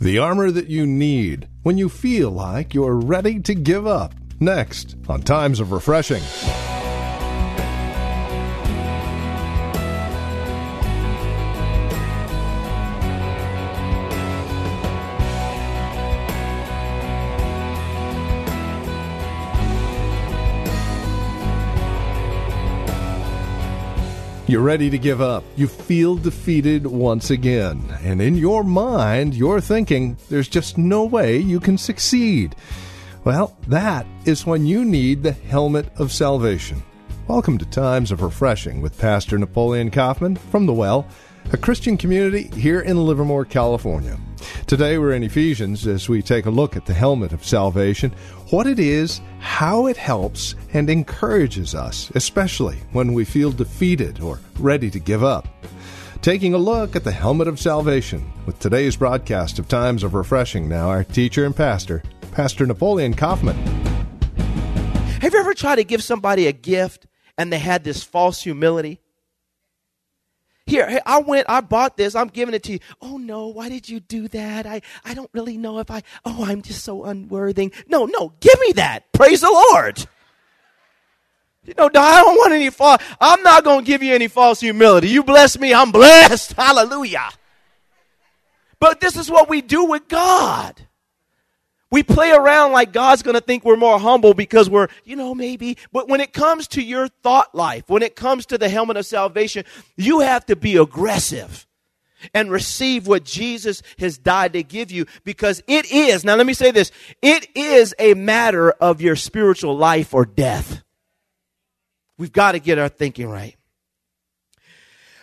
The armor that you need when you feel like you're ready to give up. Next on Times of Refreshing. You're ready to give up. You feel defeated once again. And in your mind, you're thinking there's just no way you can succeed. Well, that is when you need the helmet of salvation. Welcome to Times of Refreshing with Pastor Napoleon Kaufman from The Well, a Christian community here in Livermore, California. Today we're in Ephesians as we take a look at the helmet of salvation, what it is, how it helps, and encourages us, especially when we feel defeated or ready to give up. Taking a look at the helmet of salvation with today's broadcast of Times of Refreshing now, our teacher and pastor, Pastor Napoleon Kaufman. Have you ever tried to give somebody a gift and they had this false humility? Here, hey, I went, I bought this, I'm giving it to you. Oh no, why did you do that? I, I don't really know if I, oh, I'm just so unworthy. No, no, give me that. Praise the Lord. You know, I don't want any false, I'm not going to give you any false humility. You bless me, I'm blessed. Hallelujah. But this is what we do with God. We play around like God's going to think we're more humble because we're, you know, maybe. But when it comes to your thought life, when it comes to the helmet of salvation, you have to be aggressive and receive what Jesus has died to give you because it is, now let me say this, it is a matter of your spiritual life or death. We've got to get our thinking right.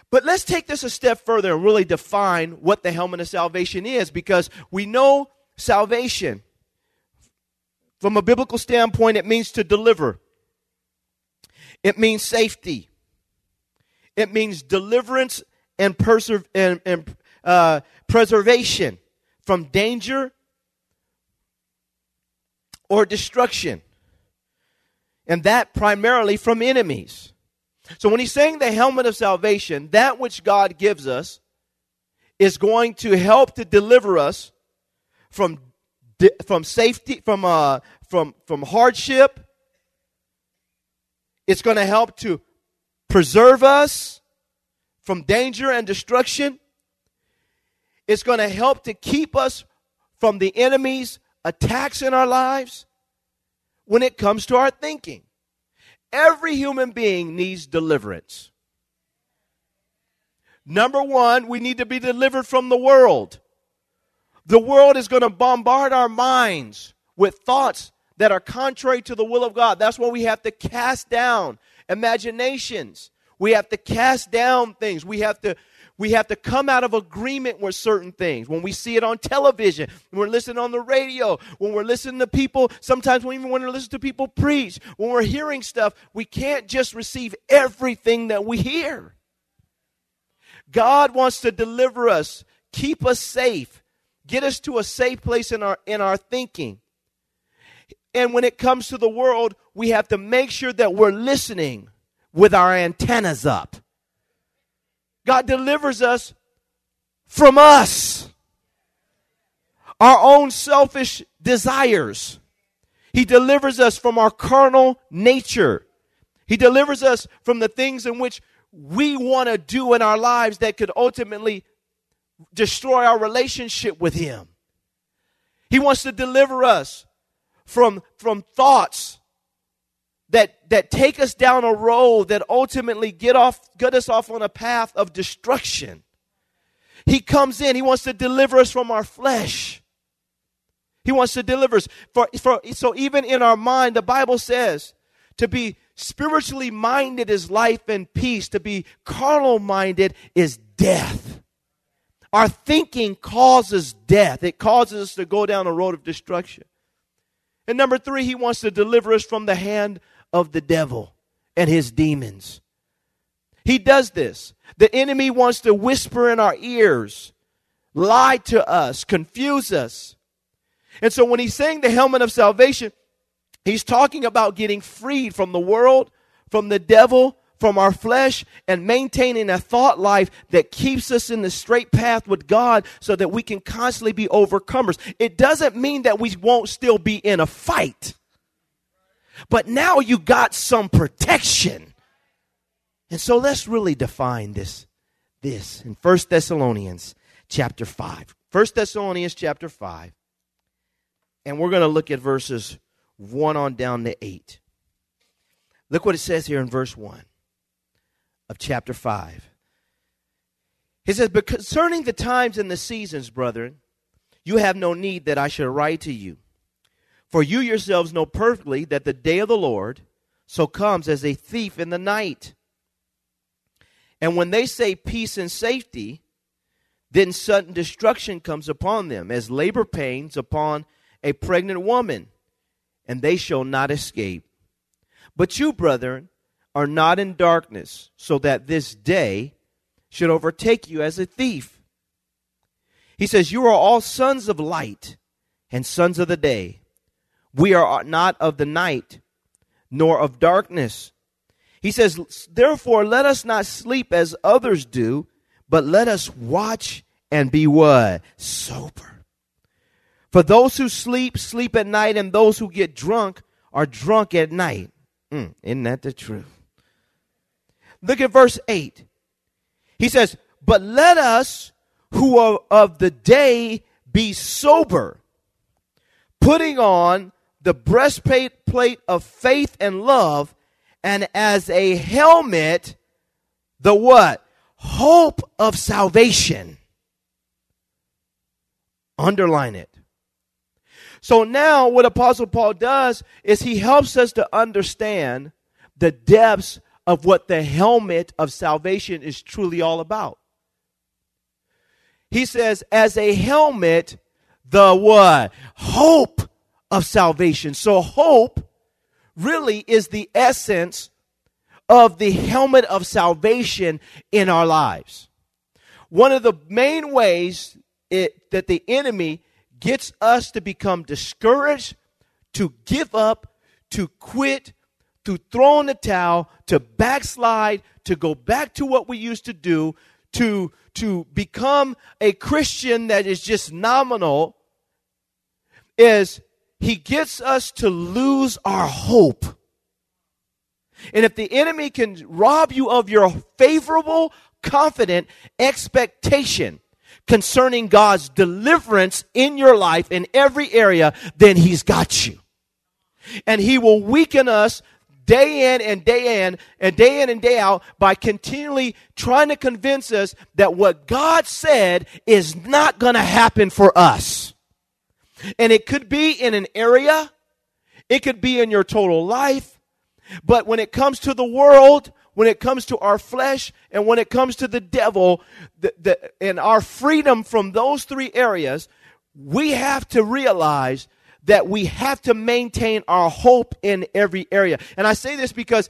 But let's take this a step further and really define what the helmet of salvation is because we know salvation from a biblical standpoint, it means to deliver. It means safety. It means deliverance and, perser- and, and uh, preservation from danger or destruction. And that primarily from enemies. So when he's saying the helmet of salvation, that which God gives us is going to help to deliver us from from safety, from, uh, from, from hardship. It's going to help to preserve us from danger and destruction. It's going to help to keep us from the enemy's attacks in our lives when it comes to our thinking. Every human being needs deliverance. Number one, we need to be delivered from the world. The world is going to bombard our minds with thoughts that are contrary to the will of God. That's why we have to cast down imaginations. We have to cast down things. We have to we have to come out of agreement with certain things. When we see it on television, when we're listening on the radio, when we're listening to people, sometimes we even want to listen to people preach, when we're hearing stuff, we can't just receive everything that we hear. God wants to deliver us, keep us safe, get us to a safe place in our in our thinking. And when it comes to the world, we have to make sure that we're listening with our antennas up. God delivers us from us, our own selfish desires. He delivers us from our carnal nature. He delivers us from the things in which we want to do in our lives that could ultimately destroy our relationship with Him. He wants to deliver us from, from thoughts that, that take us down a road that ultimately get, off, get us off on a path of destruction. He comes in, He wants to deliver us from our flesh. He wants to deliver us. For, for, so even in our mind, the Bible says to be spiritually minded is life and peace. To be carnal minded is death. Our thinking causes death, it causes us to go down a road of destruction. And number three, he wants to deliver us from the hand of the devil and his demons. He does this. The enemy wants to whisper in our ears, lie to us, confuse us. And so when he's saying the helmet of salvation, he's talking about getting freed from the world, from the devil, from our flesh, and maintaining a thought life that keeps us in the straight path with God so that we can constantly be overcomers. It doesn't mean that we won't still be in a fight. But now you got some protection. And so let's really define this this in 1 Thessalonians chapter 5. 1 Thessalonians chapter 5. And we're going to look at verses 1 on down to 8. Look what it says here in verse 1 of chapter 5. He says, But concerning the times and the seasons, brethren, you have no need that I should write to you. For you yourselves know perfectly that the day of the Lord so comes as a thief in the night. And when they say peace and safety, then sudden destruction comes upon them, as labor pains upon a pregnant woman, and they shall not escape. But you, brethren, are not in darkness, so that this day should overtake you as a thief. He says, You are all sons of light and sons of the day. We are not of the night, nor of darkness. He says, Therefore, let us not sleep as others do, but let us watch and be what? Sober. For those who sleep, sleep at night, and those who get drunk are drunk at night. Mm, isn't that the truth? Look at verse 8. He says, But let us who are of the day be sober, putting on the breastplate plate of faith and love, and as a helmet, the what? Hope of salvation. Underline it. So now, what Apostle Paul does is he helps us to understand the depths of what the helmet of salvation is truly all about. He says, as a helmet, the what? Hope of salvation. So, hope really is the essence of the helmet of salvation in our lives. One of the main ways it, that the enemy gets us to become discouraged, to give up, to quit, to throw in the towel, to backslide, to go back to what we used to do, to, to become a Christian that is just nominal, is he gets us to lose our hope. And if the enemy can rob you of your favorable, confident expectation concerning God's deliverance in your life in every area, then he's got you. And he will weaken us day in and day in and day in and day out by continually trying to convince us that what God said is not going to happen for us. And it could be in an area, it could be in your total life, but when it comes to the world, when it comes to our flesh, and when it comes to the devil, the, the, and our freedom from those three areas, we have to realize that we have to maintain our hope in every area. And I say this because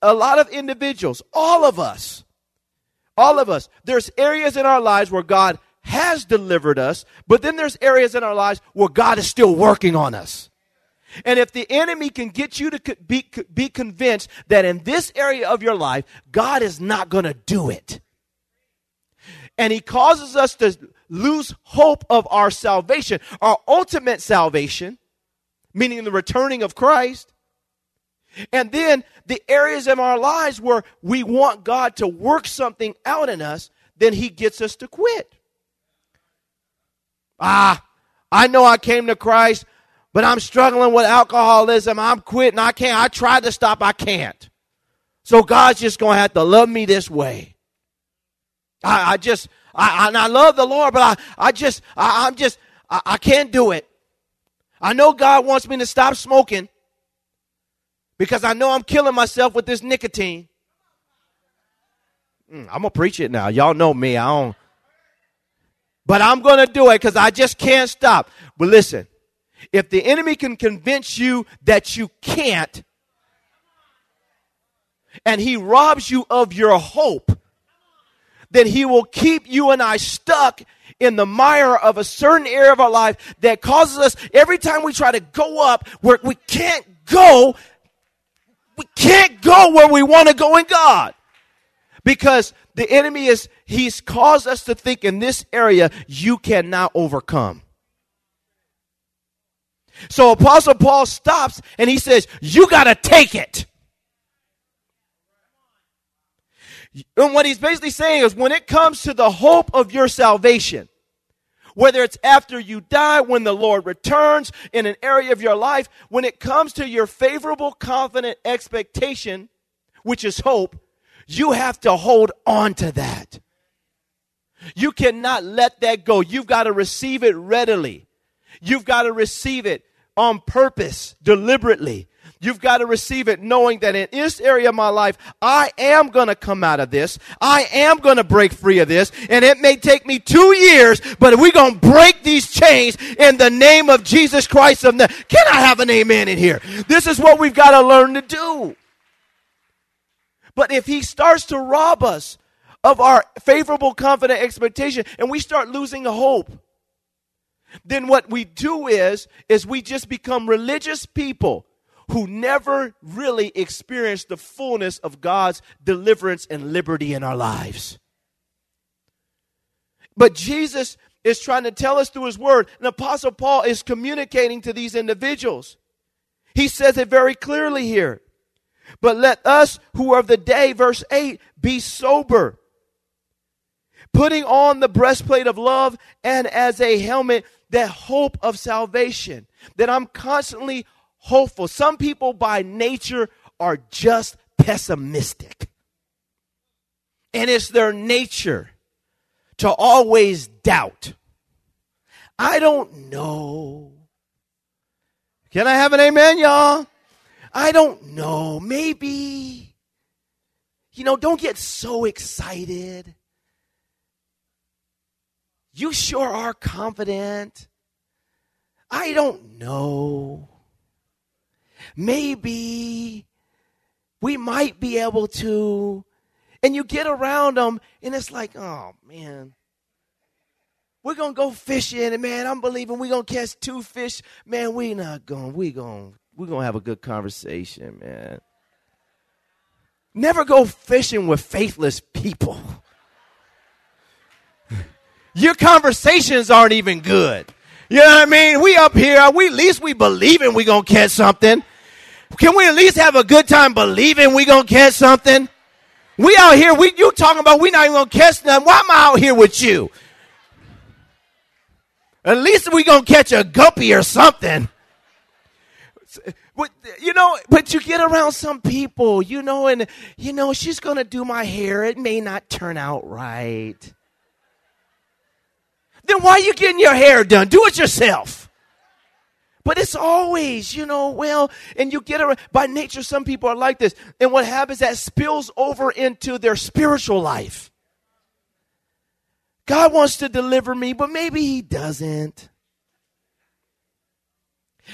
a lot of individuals, all of us, all of us, there's areas in our lives where God has delivered us, but then there's areas in our lives where God is still working on us. And if the enemy can get you to be, be convinced that in this area of your life, God is not going to do it, and he causes us to lose hope of our salvation, our ultimate salvation, meaning the returning of Christ. And then the areas of our lives where we want God to work something out in us, then he gets us to quit. Ah, I know I came to Christ, but I'm struggling with alcoholism. I'm quitting. I can't. I tried to stop. I can't. So God's just going to have to love me this way. I, I just, I, I, I, love the Lord, but I, I just, I, am just, I, I can't do it. I know God wants me to stop smoking because I know I'm killing myself with this nicotine. Mm, I'm gonna preach it now. Y'all know me. I don't. but I'm to do it because I just can't stop. But listen, if the enemy can convince you that you can't, and he robs you of your hope, then he will keep you and I stuck in the mire of a certain area of our life that causes us every time we try to go up where we can't go, we can't go where we want to go in God. Because the enemy is, he's caused us to think in this area you cannot overcome. So Apostle Paul stops and he says, You got to take it. And what he's basically saying is when it comes to the hope of your salvation, whether it's after you die, when the Lord returns in an area of your life, when it comes to your favorable, confident expectation, which is hope, you have to hold on to that. You cannot let that go. You've got to receive it readily. You've got to receive it on purpose, deliberately. You've got to receive it knowing that in this area of my life, I am going to come out of this. I am going to break free of this. And it may take me two years, but we're going to break these chains in the name of Jesus Christ of Nazareth. Can I have an amen in here? This is what we've got to learn to do. But if he starts to rob us of our favorable, confident expectation and we start losing hope, then what we do is, is we just become religious people who never really experienced the fullness of God's deliverance and liberty in our lives. But Jesus is trying to tell us through his word, and Apostle Paul is communicating to these individuals. He says it very clearly here. But let us who are of the day, verse 8, be sober, putting on the breastplate of love and as a helmet, that hope of salvation. That I'm constantly hopeful. Some people by nature are just pessimistic. And it's their nature to always doubt. I don't know. Can I have an amen, y'all? I don't know. Maybe. You know, don't get so excited. You sure are confident. I don't know maybe we might be able to. And you get around them, and it's like, oh man, we're gonna go fishing, and man, I'm believing we're gonna catch two fish. Man, we not going, we gonna, we're gonna have a good conversation, man. Never go fishing with faithless people. Your conversations aren't even good. You know what I mean? We up here, we at least we believing we gonna catch something. Can we at least have a good time believing we gonna catch something? We out here, we you talking about we not even gonna catch nothing. Why am I out here with you? At least we gonna catch a guppy or something. You know, but you get around some people, you know, and you know, she's gonna do my hair. It may not turn out right. Then why are you getting your hair done? Do it yourself. But it's always, you know, well, and you get around, by nature, some people are like this. And what happens, that spills over into their spiritual life. God wants to deliver me, but maybe He doesn't.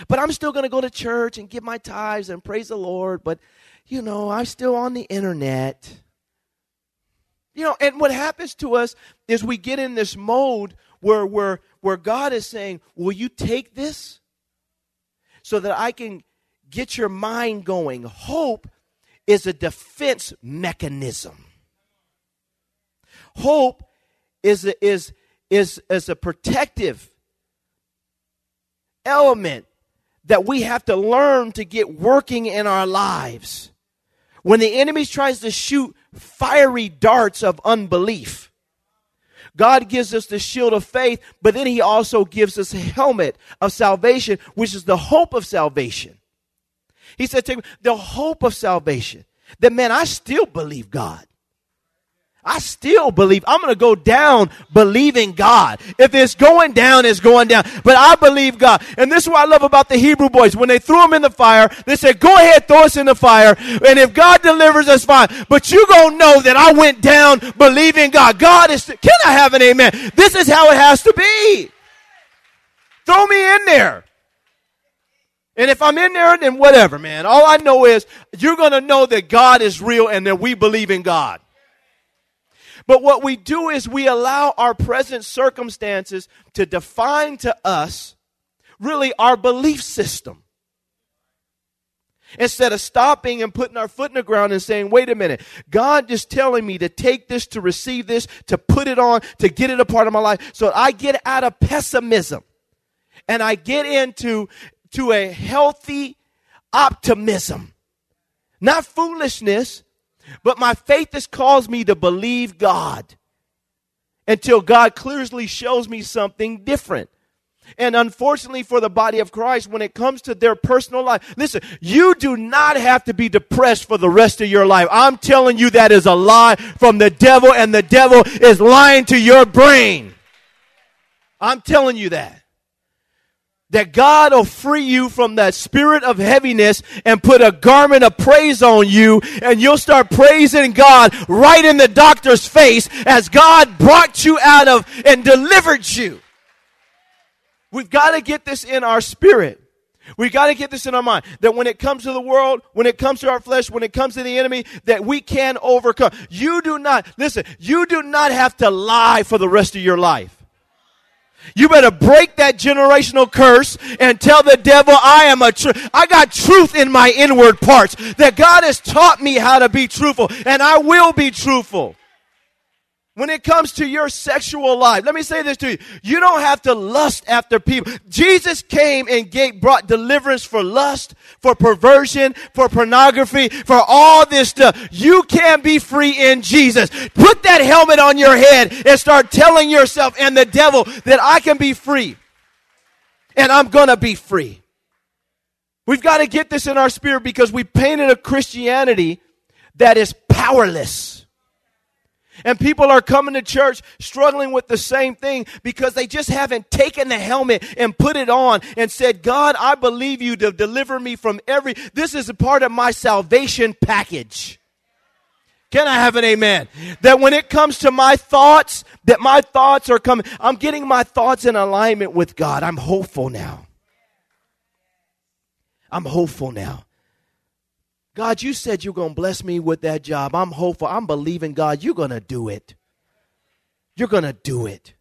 But I'm still going to go to church and give my tithes and praise the Lord, but, you know, I'm still on the internet. You know, and what happens to us is we get in this mode where, where, where God is saying, Will you take this? So that I can get your mind going. Hope is a defense mechanism. Hope is a, is is is a protective element that we have to learn to get working in our lives. When the enemy tries to shoot fiery darts of unbelief, God gives us the shield of faith, but then he also gives us a helmet of salvation, which is the hope of salvation. He said to me, the hope of salvation. That man, I still believe God. I still believe. I'm going to go down believing God. If it's going down, it's going down. But I believe God. And this is what I love about the Hebrew boys. When they threw them in the fire, they said, go ahead, throw us in the fire. And if God delivers us, fine. But you going to know that I went down believing God. God is, can I have an amen? This is how it has to be. Throw me in there. And if I'm in there, then whatever, man. All I know is you're going to know that God is real and that we believe in God. But what we do is we allow our present circumstances to define to us really our belief system. Instead of stopping and putting our foot in the ground and saying, wait a minute, God is telling me to take this, to receive this, to put it on, to get it a part of my life. So I get out of pessimism and I get into to a healthy optimism. Not foolishness, but my faith has caused me to believe God until God clearly shows me something different. And unfortunately for the body of Christ, when it comes to their personal life, listen, you do not have to be depressed for the rest of your life. I'm telling you that is a lie from the devil and the devil is lying to your brain. I'm telling you that that God will free you from that spirit of heaviness and put a garment of praise on you and you'll start praising God right in the doctor's face as God brought you out of and delivered you. We've got to get this in our spirit. We've got to get this in our mind that when it comes to the world, when it comes to our flesh, when it comes to the enemy, that we can overcome. You do not, listen, you do not have to lie for the rest of your life. You better break that generational curse and tell the devil I am a tr- I got truth in my inward parts that God has taught me how to be truthful and I will be truthful. When it comes to your sexual life, let me say this to you. You don't have to lust after people. Jesus came and gave, brought deliverance for lust, for perversion, for pornography, for all this stuff. You can be free in Jesus. Put that helmet on your head and start telling yourself and the devil that I can be free. And I'm gonna be free. We've got to get this in our spirit because we painted a Christianity that is powerless. And people are coming to church struggling with the same thing because they just haven't taken the helmet and put it on and said, God, I believe you to deliver me from every, this is a part of my salvation package. Can I have an amen? That when it comes to my thoughts, that my thoughts are coming, I'm getting my thoughts in alignment with God. I'm hopeful now. I'm hopeful now. God, you said you're going to bless me with that job. I'm hopeful. I'm believing, God, you're going to do it. You're going to do it.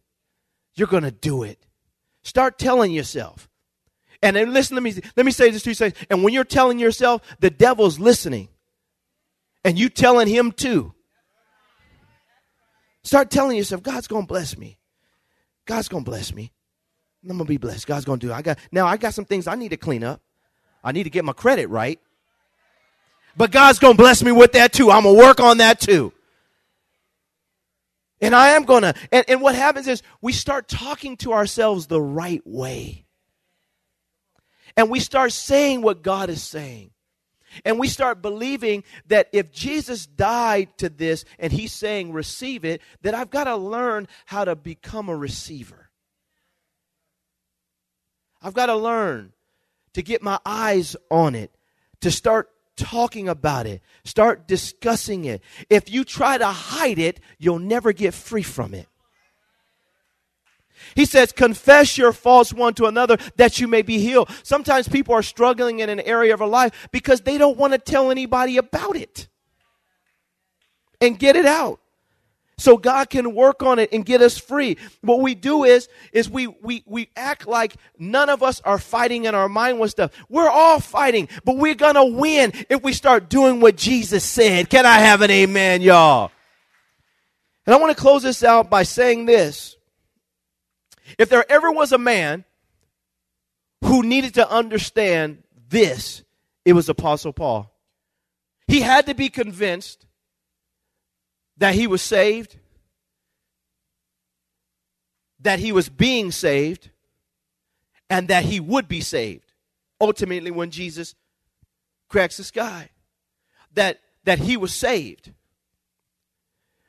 You're going to do it. Start telling yourself. And then listen, let me, let me say this to you. Say, and when you're telling yourself, the devil's listening. And you telling him too. Start telling yourself, God's going to bless me. God's going to bless me. I'm going to be blessed. God's going to do it. I got, now I got some things I need to clean up. I need to get my credit right. But God's going to bless me with that too. I'm going to work on that too. And I am going to. And, and what happens is we start talking to ourselves the right way. And we start saying what God is saying. And we start believing that if Jesus died to this and he's saying receive it, that I've got to learn how to become a receiver. I've got to learn to get my eyes on it, to start talking about it. Start discussing it. If you try to hide it, you'll never get free from it. He says, confess your faults one to another that you may be healed. Sometimes people are struggling in an area of their life because they don't want to tell anybody about it and get it out so God can work on it and get us free. What we do is, is we, we, we act like none of us are fighting in our mind with stuff. We're all fighting, but we're gonna win if we start doing what Jesus said. Can I have an amen, y'all? And I want to close this out by saying this. If there ever was a man who needed to understand this, it was Apostle Paul. He had to be convinced that he was saved, that he was being saved, and that he would be saved. Ultimately, when Jesus cracks the sky, that, that he was saved.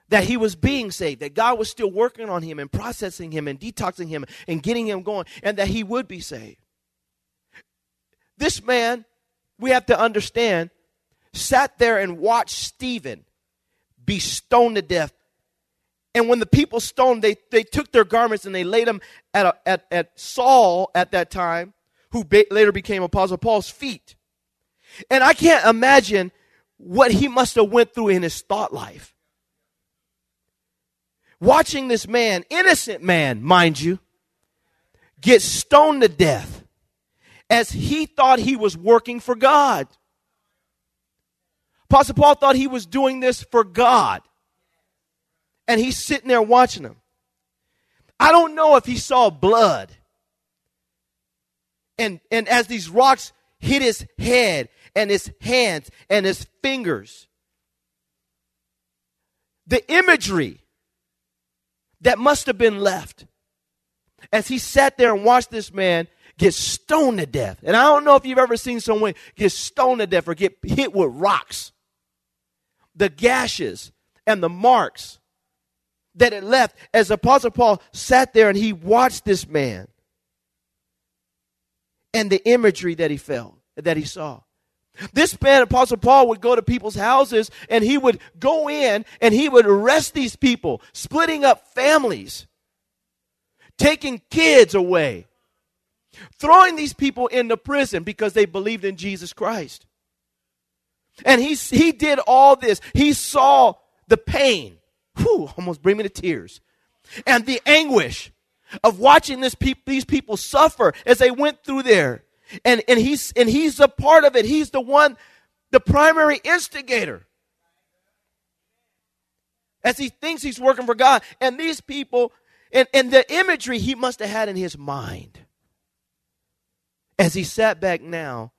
that he was being saved, that God was still working on him and processing him and detoxing him and getting him going, and that he would be saved. This man, we have to understand, sat there and watched Stephen be stoned to death. And when the people stoned, they, they took their garments and they laid them at, a, at, at Saul at that time, who later became Apostle Paul's feet. And I can't imagine what he must have went through in his thought life. Watching this man, innocent man, mind you, get stoned to death as he thought he was working for God. Apostle Paul thought he was doing this for God. And he's sitting there watching him. I don't know if he saw blood. And, and as these rocks hit his head and his hands and his fingers, the imagery that must have been left as he sat there and watched this man get stoned to death. And I don't know if you've ever seen someone get stoned to death or get hit with rocks. The gashes and the marks that it left as Apostle Paul sat there and he watched this man and the imagery that he felt, that he saw. This man, Apostle Paul, would go to people's houses and he would go in and he would arrest these people, splitting up families, taking kids away, throwing these people into prison because they believed in Jesus Christ. And he, he did all this. He saw the pain. Whew, almost bring me to tears. And the anguish of watching this pe- these people suffer as they went through there. And, and, he's, and he's a part of it. He's the one, the primary instigator. As he thinks he's working for God. And these people, and, and the imagery he must have had in his mind as he sat back now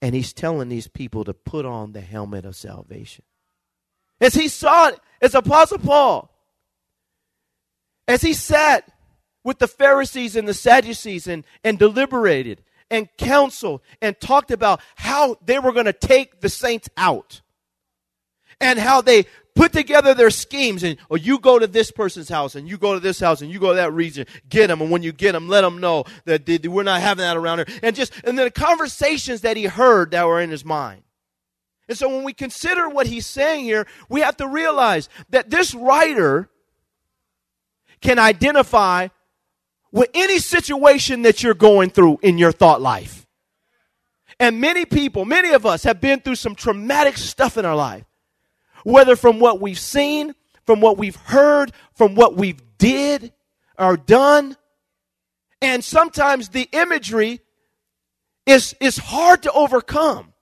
and he's telling these people to put on the helmet of salvation. As he saw it, as Apostle Paul, as he sat with the Pharisees and the Sadducees and, and deliberated and counseled and talked about how they were going to take the saints out and how they put together their schemes and or oh, you go to this person's house and you go to this house and you go to that region. Get them and when you get them let them know that we're not having that around here. And just and the conversations that he heard that were in his mind. And so when we consider what he's saying here we have to realize that this writer can identify with any situation that you're going through in your thought life. And many people many of us have been through some traumatic stuff in our life whether from what we've seen, from what we've heard, from what we've did or done. And sometimes the imagery is, is hard to overcome.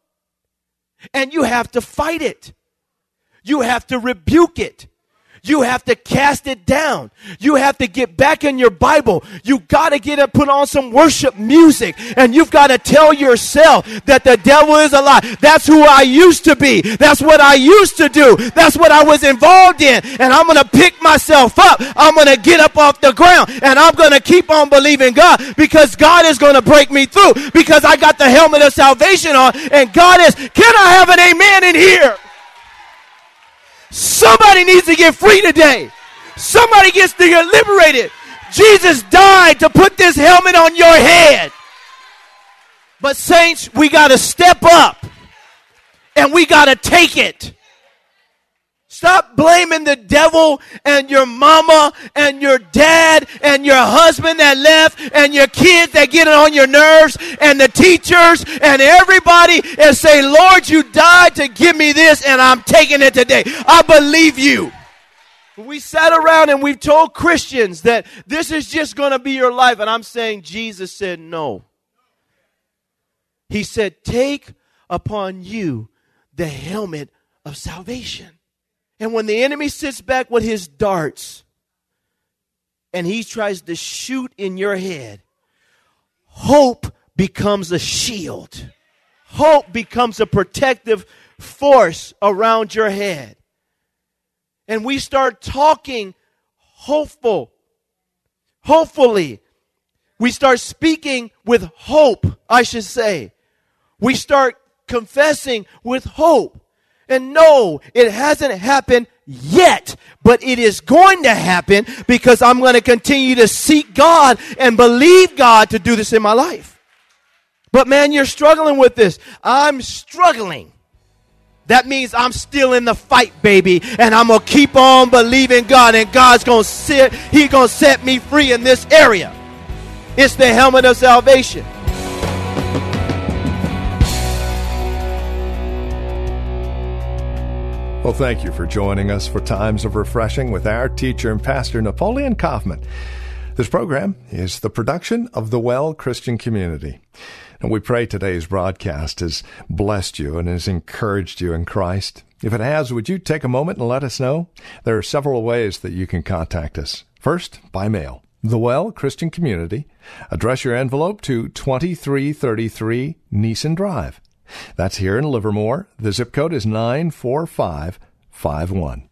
And you have to fight it. You have to rebuke it. You have to cast it down. You have to get back in your Bible. You got to get up, put on some worship music, and you've got to tell yourself that the devil is a lie. That's who I used to be. That's what I used to do. That's what I was involved in. And I'm going to pick myself up. I'm going to get up off the ground, and I'm going to keep on believing God because God is going to break me through because I got the helmet of salvation on, and God is. Can I have an amen in here? Somebody needs to get free today. Somebody gets to get liberated. Jesus died to put this helmet on your head. But, saints, we got to step up and we got to take it. Stop blaming the devil and your mama and your dad and your husband that left and your kids that get it on your nerves and the teachers and everybody and say, Lord, you died to give me this and I'm taking it today. I believe you. We sat around and we've told Christians that this is just going to be your life. And I'm saying Jesus said no. He said, Take upon you the helmet of salvation. And when the enemy sits back with his darts and he tries to shoot in your head, hope becomes a shield. Hope becomes a protective force around your head. And we start talking hopeful. Hopefully, we start speaking with hope, I should say. We start confessing with hope. And no, it hasn't happened yet, but it is going to happen because I'm going to continue to seek God and believe God to do this in my life. But man, you're struggling with this. I'm struggling. That means I'm still in the fight, baby, and I'm gonna keep on believing God, and God's gonna sit, He's gonna set me free in this area. It's the helmet of salvation. Well, thank you for joining us for Times of Refreshing with our teacher and pastor, Napoleon Kaufman. This program is the production of the Well Christian Community. And we pray today's broadcast has blessed you and has encouraged you in Christ. If it has, would you take a moment and let us know? There are several ways that you can contact us. First, by mail. The Well Christian Community. Address your envelope to 2333 Nissen Drive. That's here in Livermore. The zip code is 94551.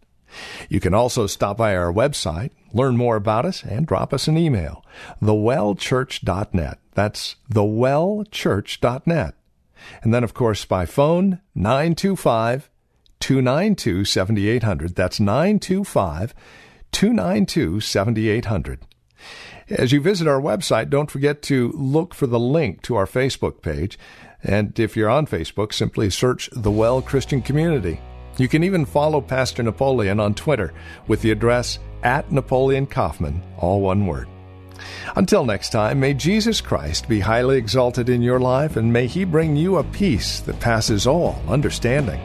You can also stop by our website, learn more about us, and drop us an email. TheWellChurch.net. That's TheWellChurch.net. And then, of course, by phone, 925 292 7800. That's 925 292 7800. As you visit our website, don't forget to look for the link to our Facebook page. And if you're on Facebook, simply search The Well Christian Community. You can even follow Pastor Napoleon on Twitter with the address at Napoleon Kaufman, all one word. Until next time, may Jesus Christ be highly exalted in your life and may he bring you a peace that passes all understanding.